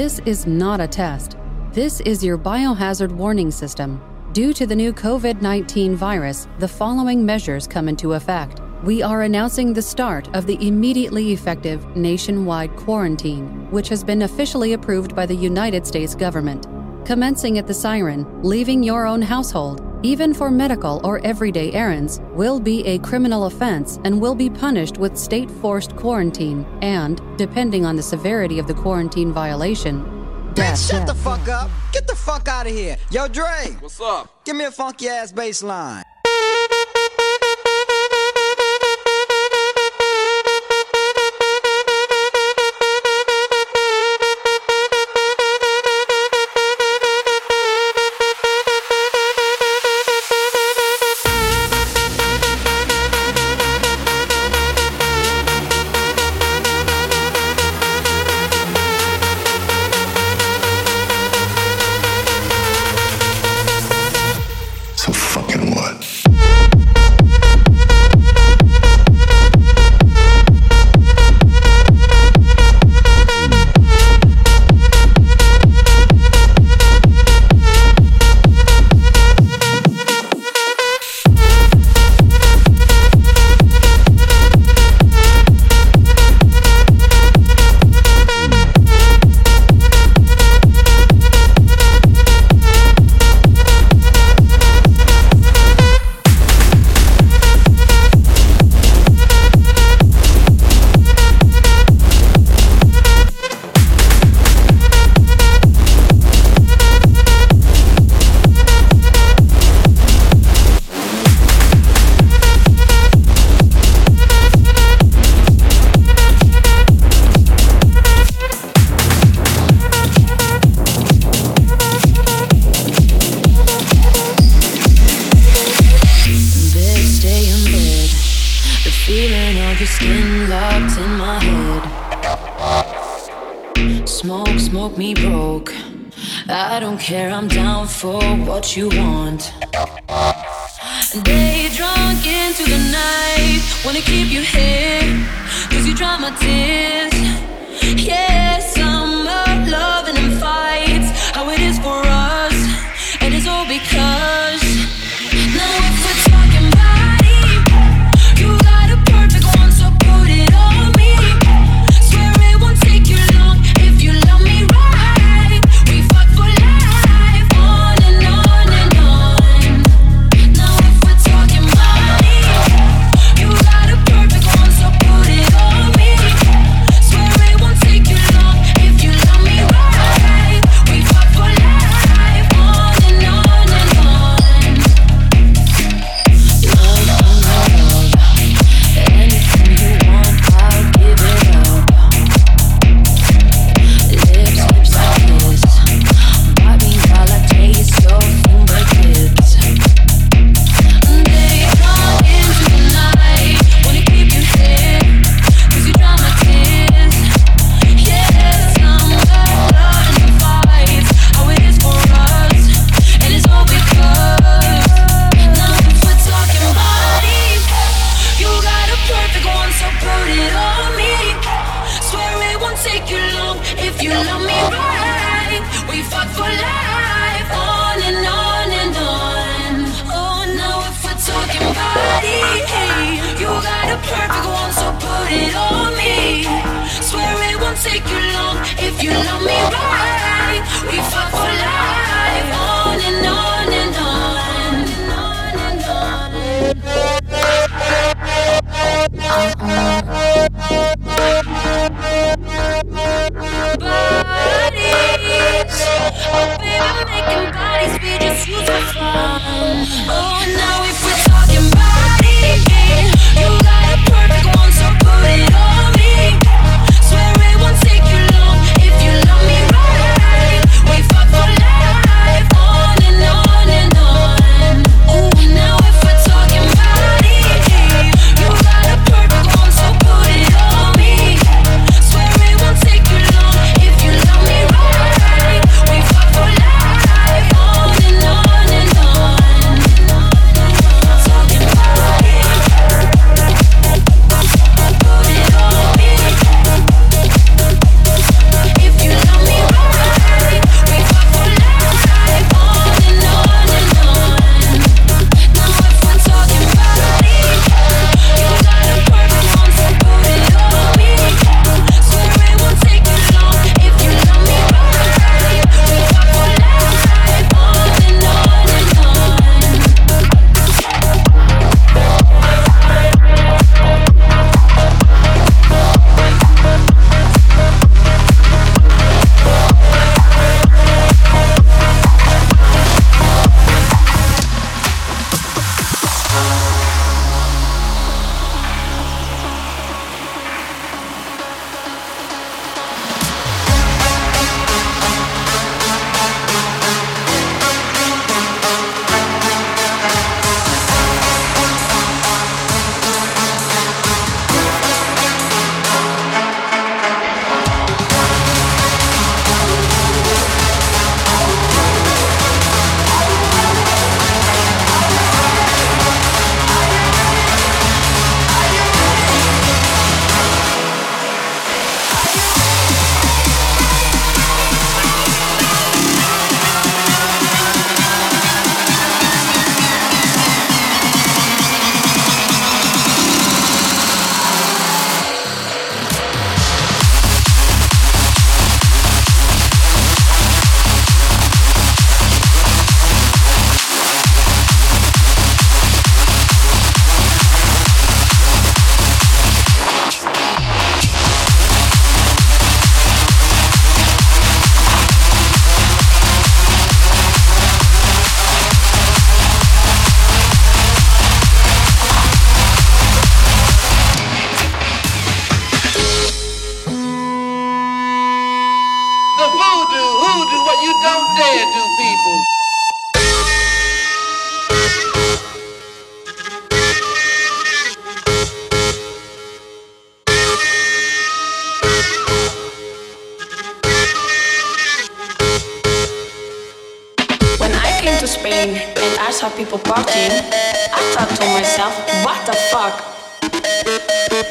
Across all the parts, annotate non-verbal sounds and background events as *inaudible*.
This is not a test. This is your biohazard warning system. Due to the new COVID 19 virus, the following measures come into effect. We are announcing the start of the immediately effective nationwide quarantine, which has been officially approved by the United States government. Commencing at the siren, leaving your own household, even for medical or everyday errands, will be a criminal offense and will be punished with state forced quarantine and, depending on the severity of the quarantine violation, death. Bitch, shut the fuck up. Get the fuck out of here. Yo, Dre. What's up? Give me a funky ass bass line.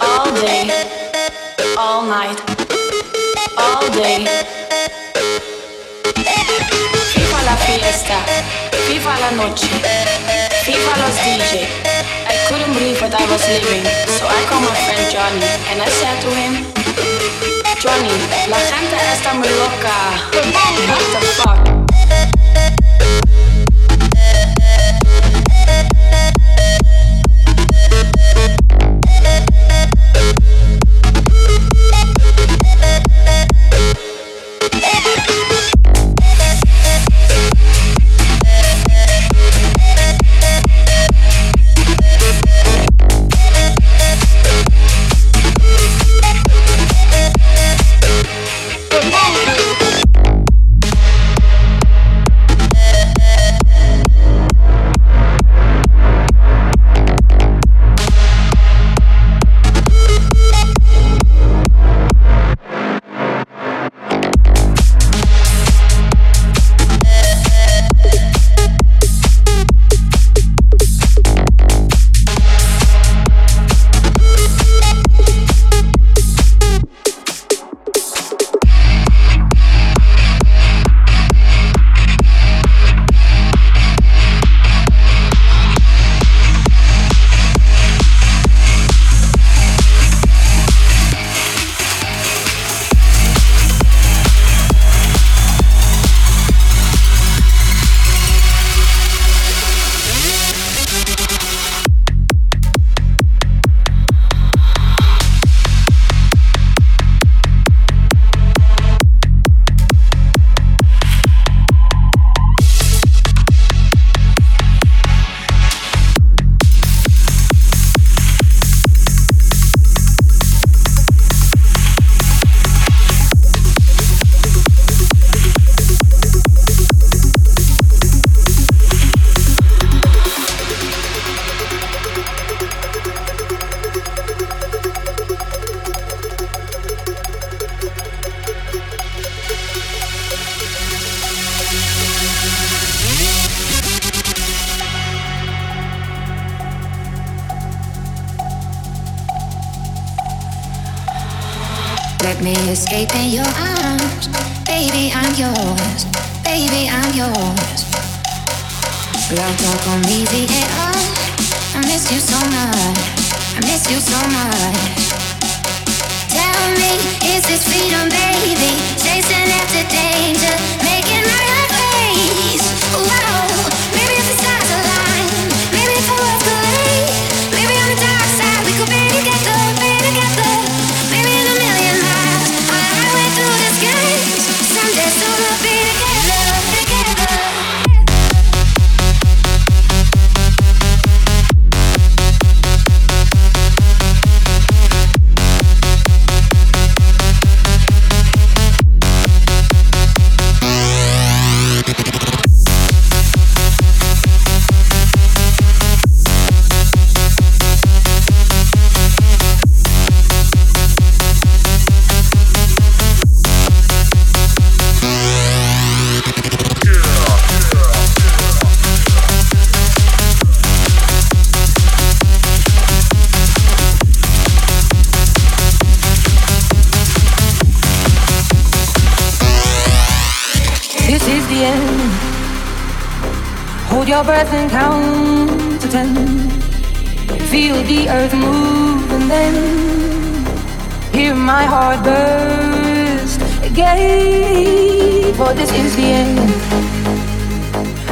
All day, all night, all day. Viva la fiesta, viva la noche, viva los DJ. I couldn't believe what I was living, so I called my friend Johnny and I said to him, Johnny, la gente está muy loca. What the fuck? End. Hold your breath and count to ten. Feel the earth move and then hear my heart burst again. For this is the end.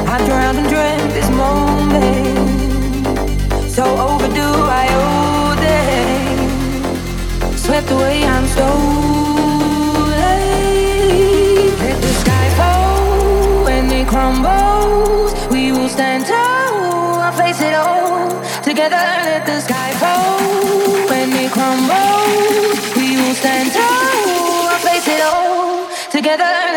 I've drowned and dreamt this moment. So overdue, I owe them. Swept away, I'm stolen. Tall. It all together. Let the sky fall when it crumbles. We will stand tall. I'll face it all together.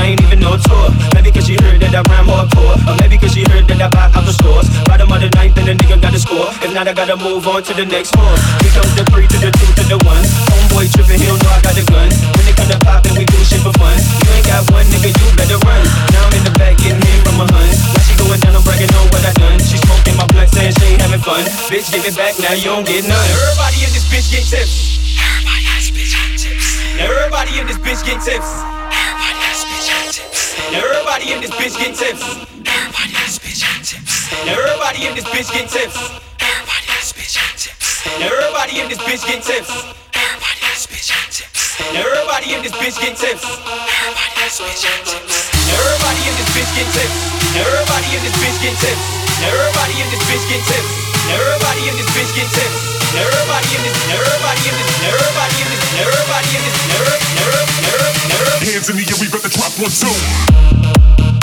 I ain't even no tour. Maybe cause she heard that I rhyme hardcore. Or maybe cause she heard that I buy out the stores. Bottom of the ninth and a nigga gotta move on to the next horse. Here comes the three to the two to the one. Homeboy tripping, he don't know I got a gun. When it come to poppin', we do shit for fun. You ain't got one, nigga, you better run. Now I'm in the back getting hit from a hun. Now she going down, I'm bragging on what I done. She smoking my blunt, saying she ain't having fun. Bitch, give it back, now you don't get none. Everybody in this bitch get tips. Everybody in this bitch get tips. Everybody in this bitch get tips. Everybody in this bitch get tips. Everybody in this bitch get tips. Everybody in this bitch get tips. Everybody in this bitch get tips. Everybody in this bitch get tips. Everybody in this bitch get tips. Everybody in this bitch get tips. Everybody in this bitch get tips. Everybody in this bitch get tips. Everybody in this bitch get tips. Everybody in this bitch get tips. Everybody in this bitch get tips. Everybody in this. Now everybody in this. Now everybody in this. Now everybody in this. Now everybody. In this. Hands in the air, we better drop one too.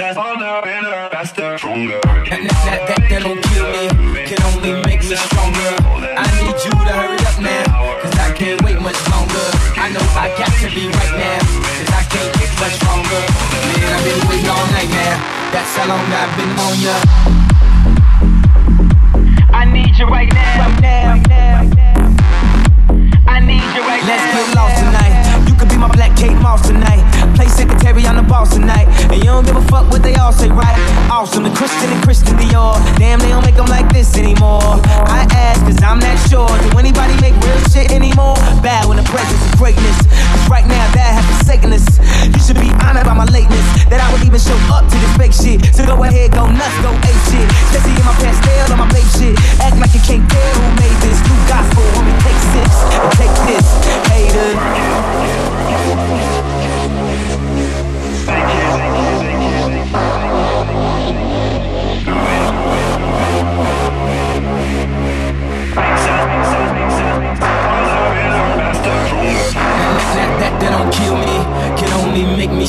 success harder, oh, better, faster, stronger. And it's not that that'll kill me, can only make me stronger. I need you to hurry up now, cause I can't wait much longer. I know I got to be right now, cause I can't get much stronger. Man, I've been waiting all night now, that's how long I've been on ya. to the Christian and Christian Dior. Damn, they don't make them like this anymore. I ask, cause I'm not sure. Do anybody make real shit anymore? Bad when the presence of greatness. Cause right now, that has forsaken us. You should be honored by my lateness. That I would even show up to this fake shit. So go ahead, go nuts, go ape shit. Jesse in my Pastelle on my plate shit. Act like you can't care who made this. New gospel, homie, take six. Take this, haters.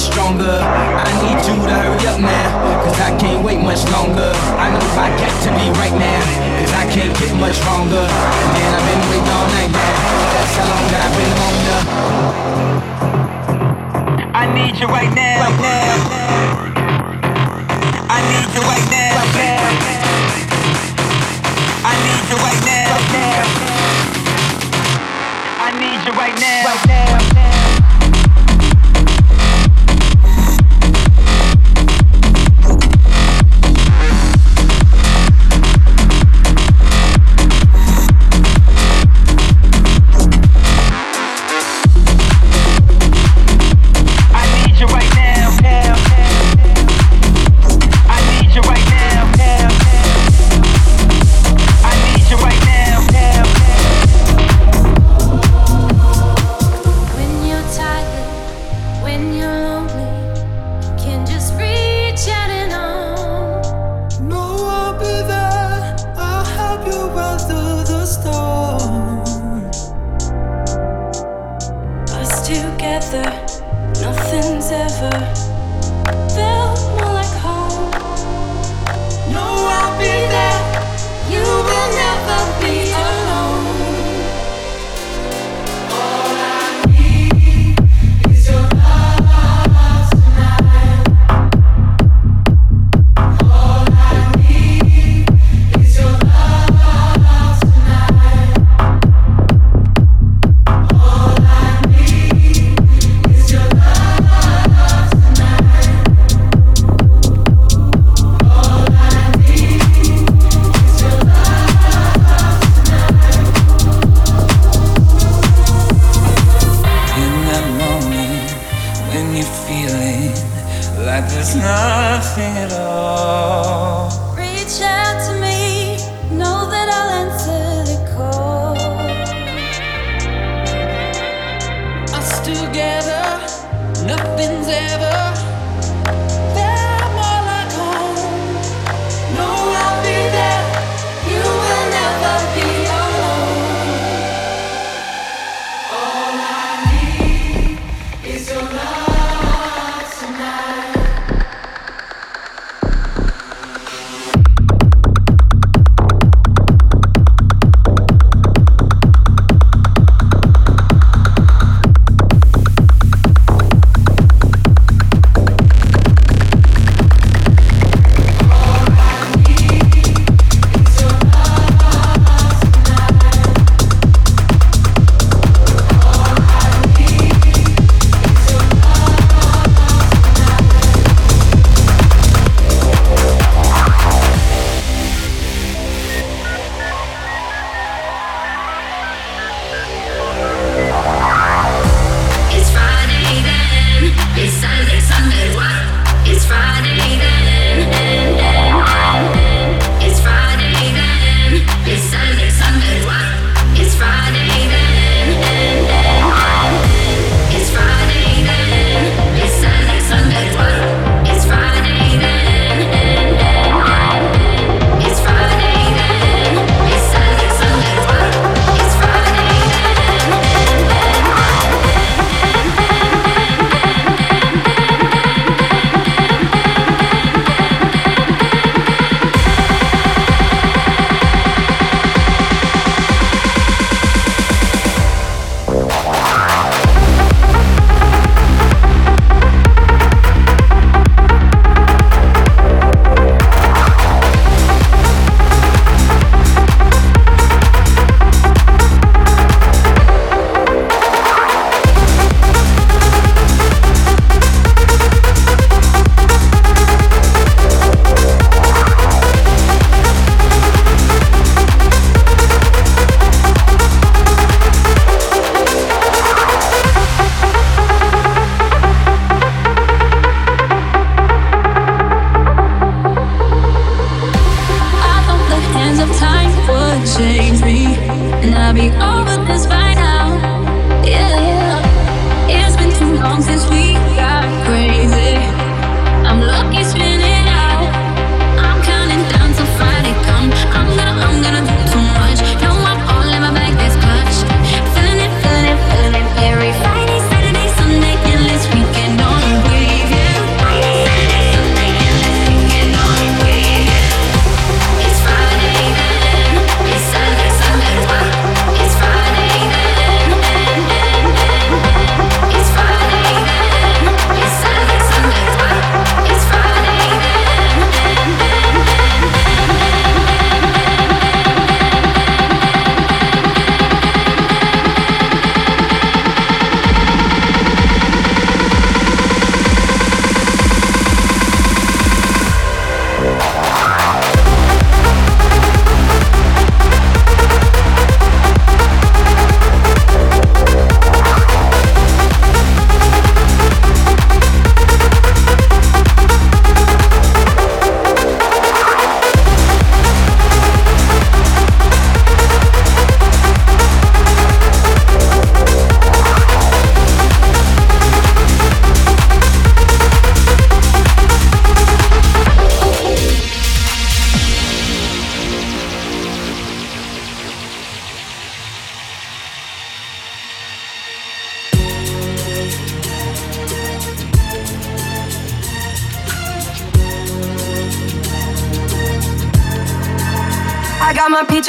stronger. I need you to hurry up now, cause I can't wait much longer. I know if I got to be right now, cause I can't get much stronger. And I've been waiting all night.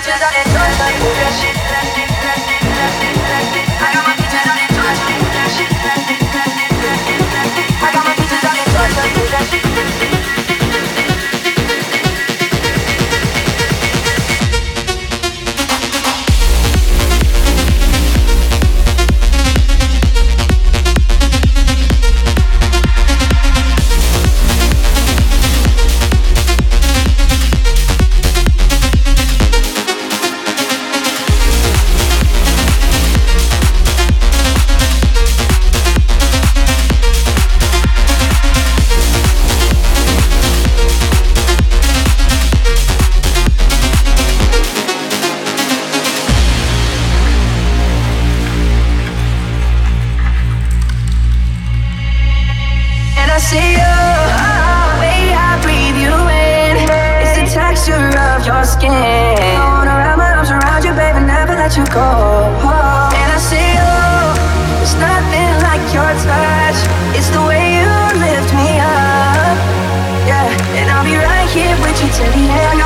to the end of my progression let you go. And I see you, it's nothing like your touch. It's the way you lift me up. Yeah, and I'll be right here with you till the end.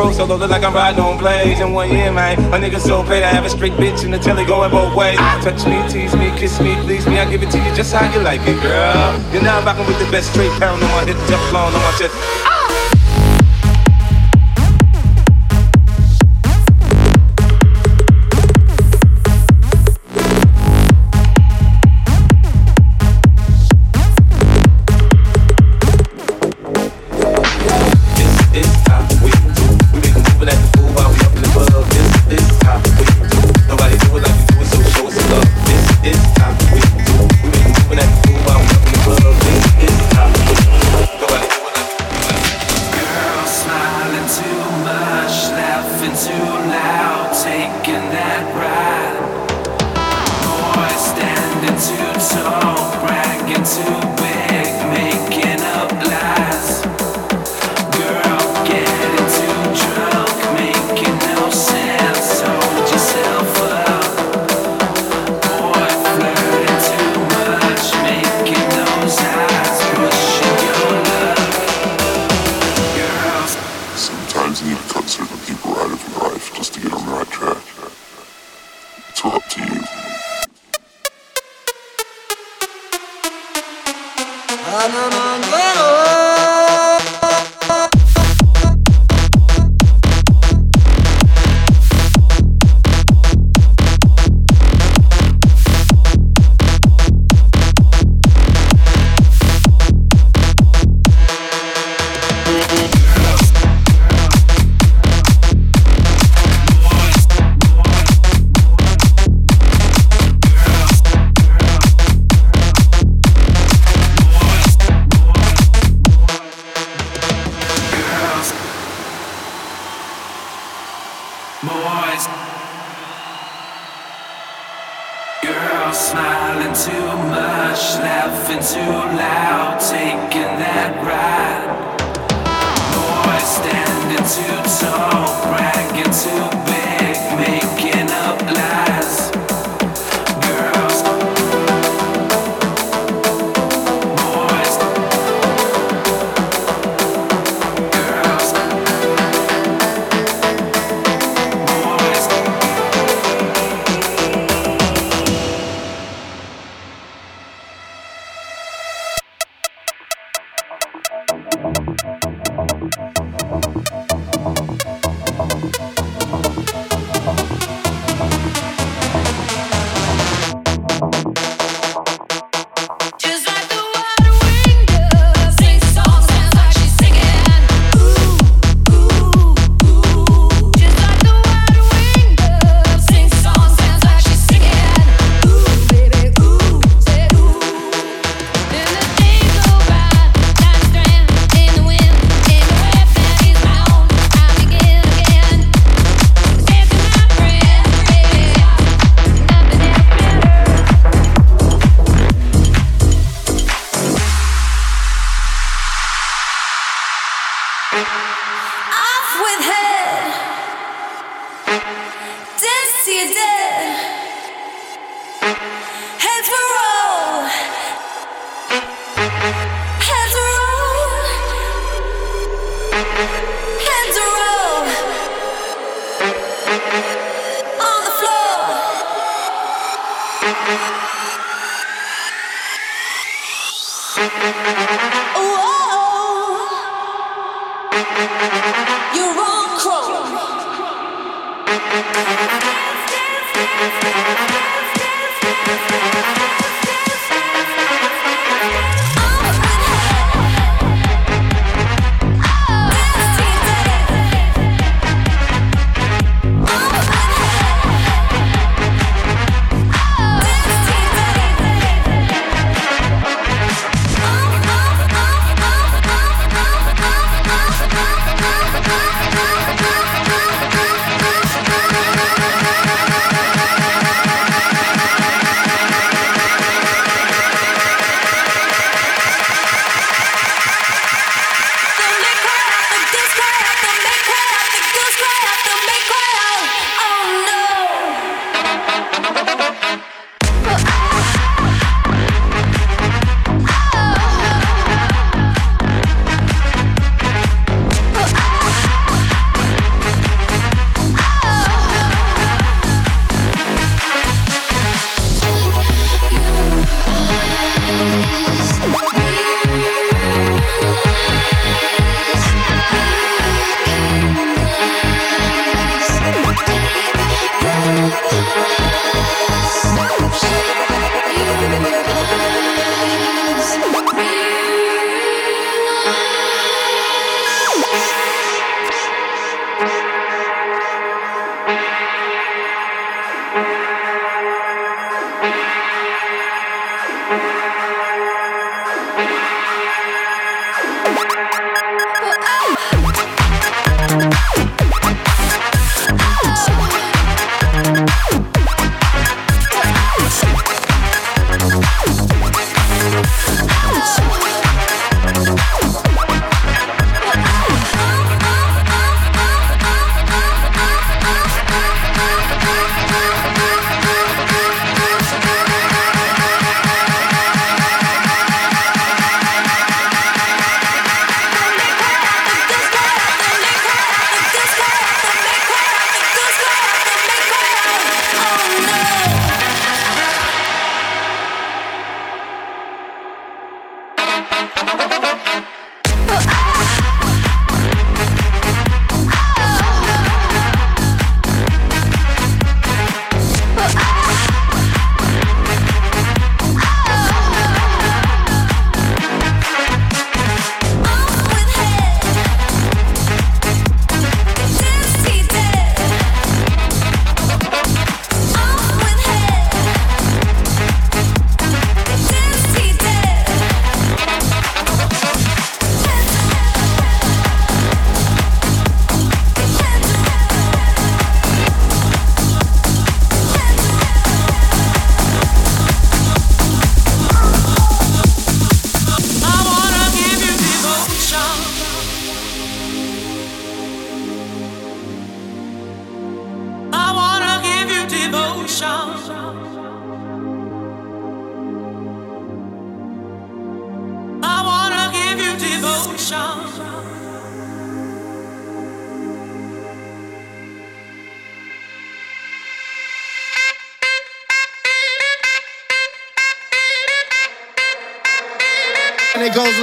pro solo, look like I'm riding on blades. And one year, man, my nigga so paid, I have a straight bitch in the telly going both ways. Touch me, tease me, kiss me, please me, I give it to you just how you like it, girl. You're now rocking with the best straight pound on my hip, Teflon on my chest.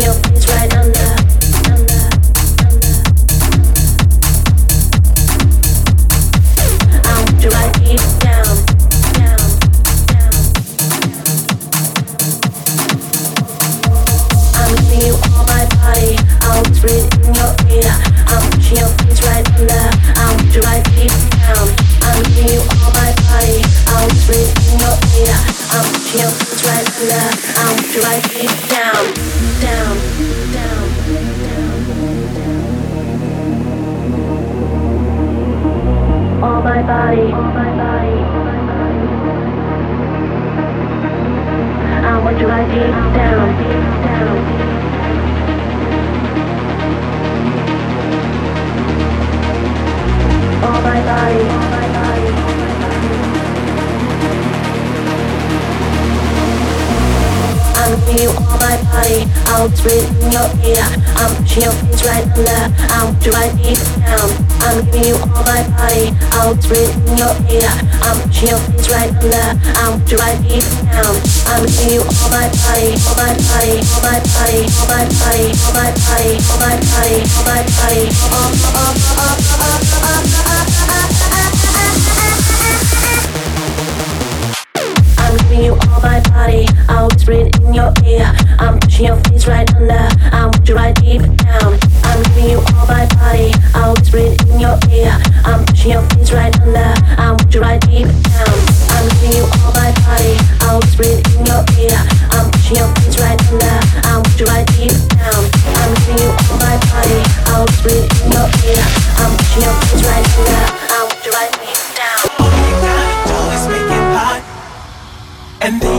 You. chill, it's right now. I'm right here now. I'm missing you all my body, all my body, all my body, all my body, all my body, all my body, all my body, all my body, all my body.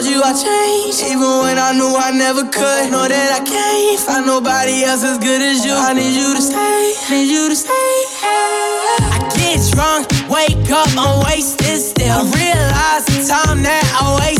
told you I changed, even when I knew I never could. Know that I can't find nobody else as good as you. I need you to stay, need you to stay. I get drunk, wake up, I'm wasted still. I realize the time that I waste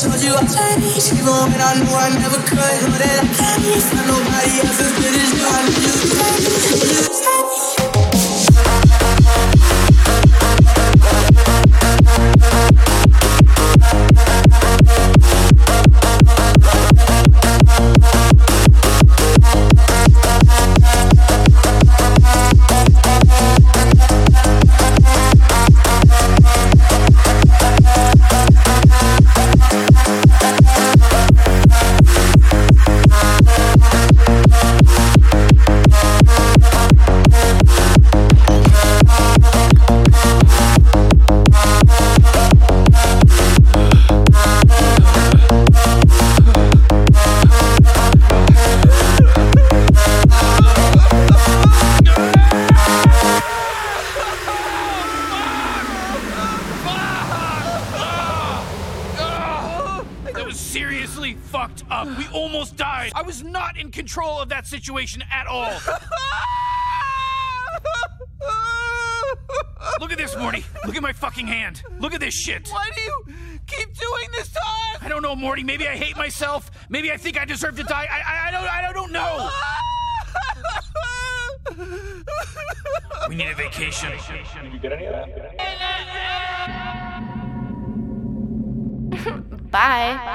told you I changed, even when I knew I never could. But that I can't find nobody else as good as you. I knew you. shit. Why do you keep doing this to us? I don't know, Morty. Maybe I hate myself. Maybe I think I deserve to die. I, I, I don't, I don't know. *laughs* we need a vacation. Did you get any of that? Bye. Bye.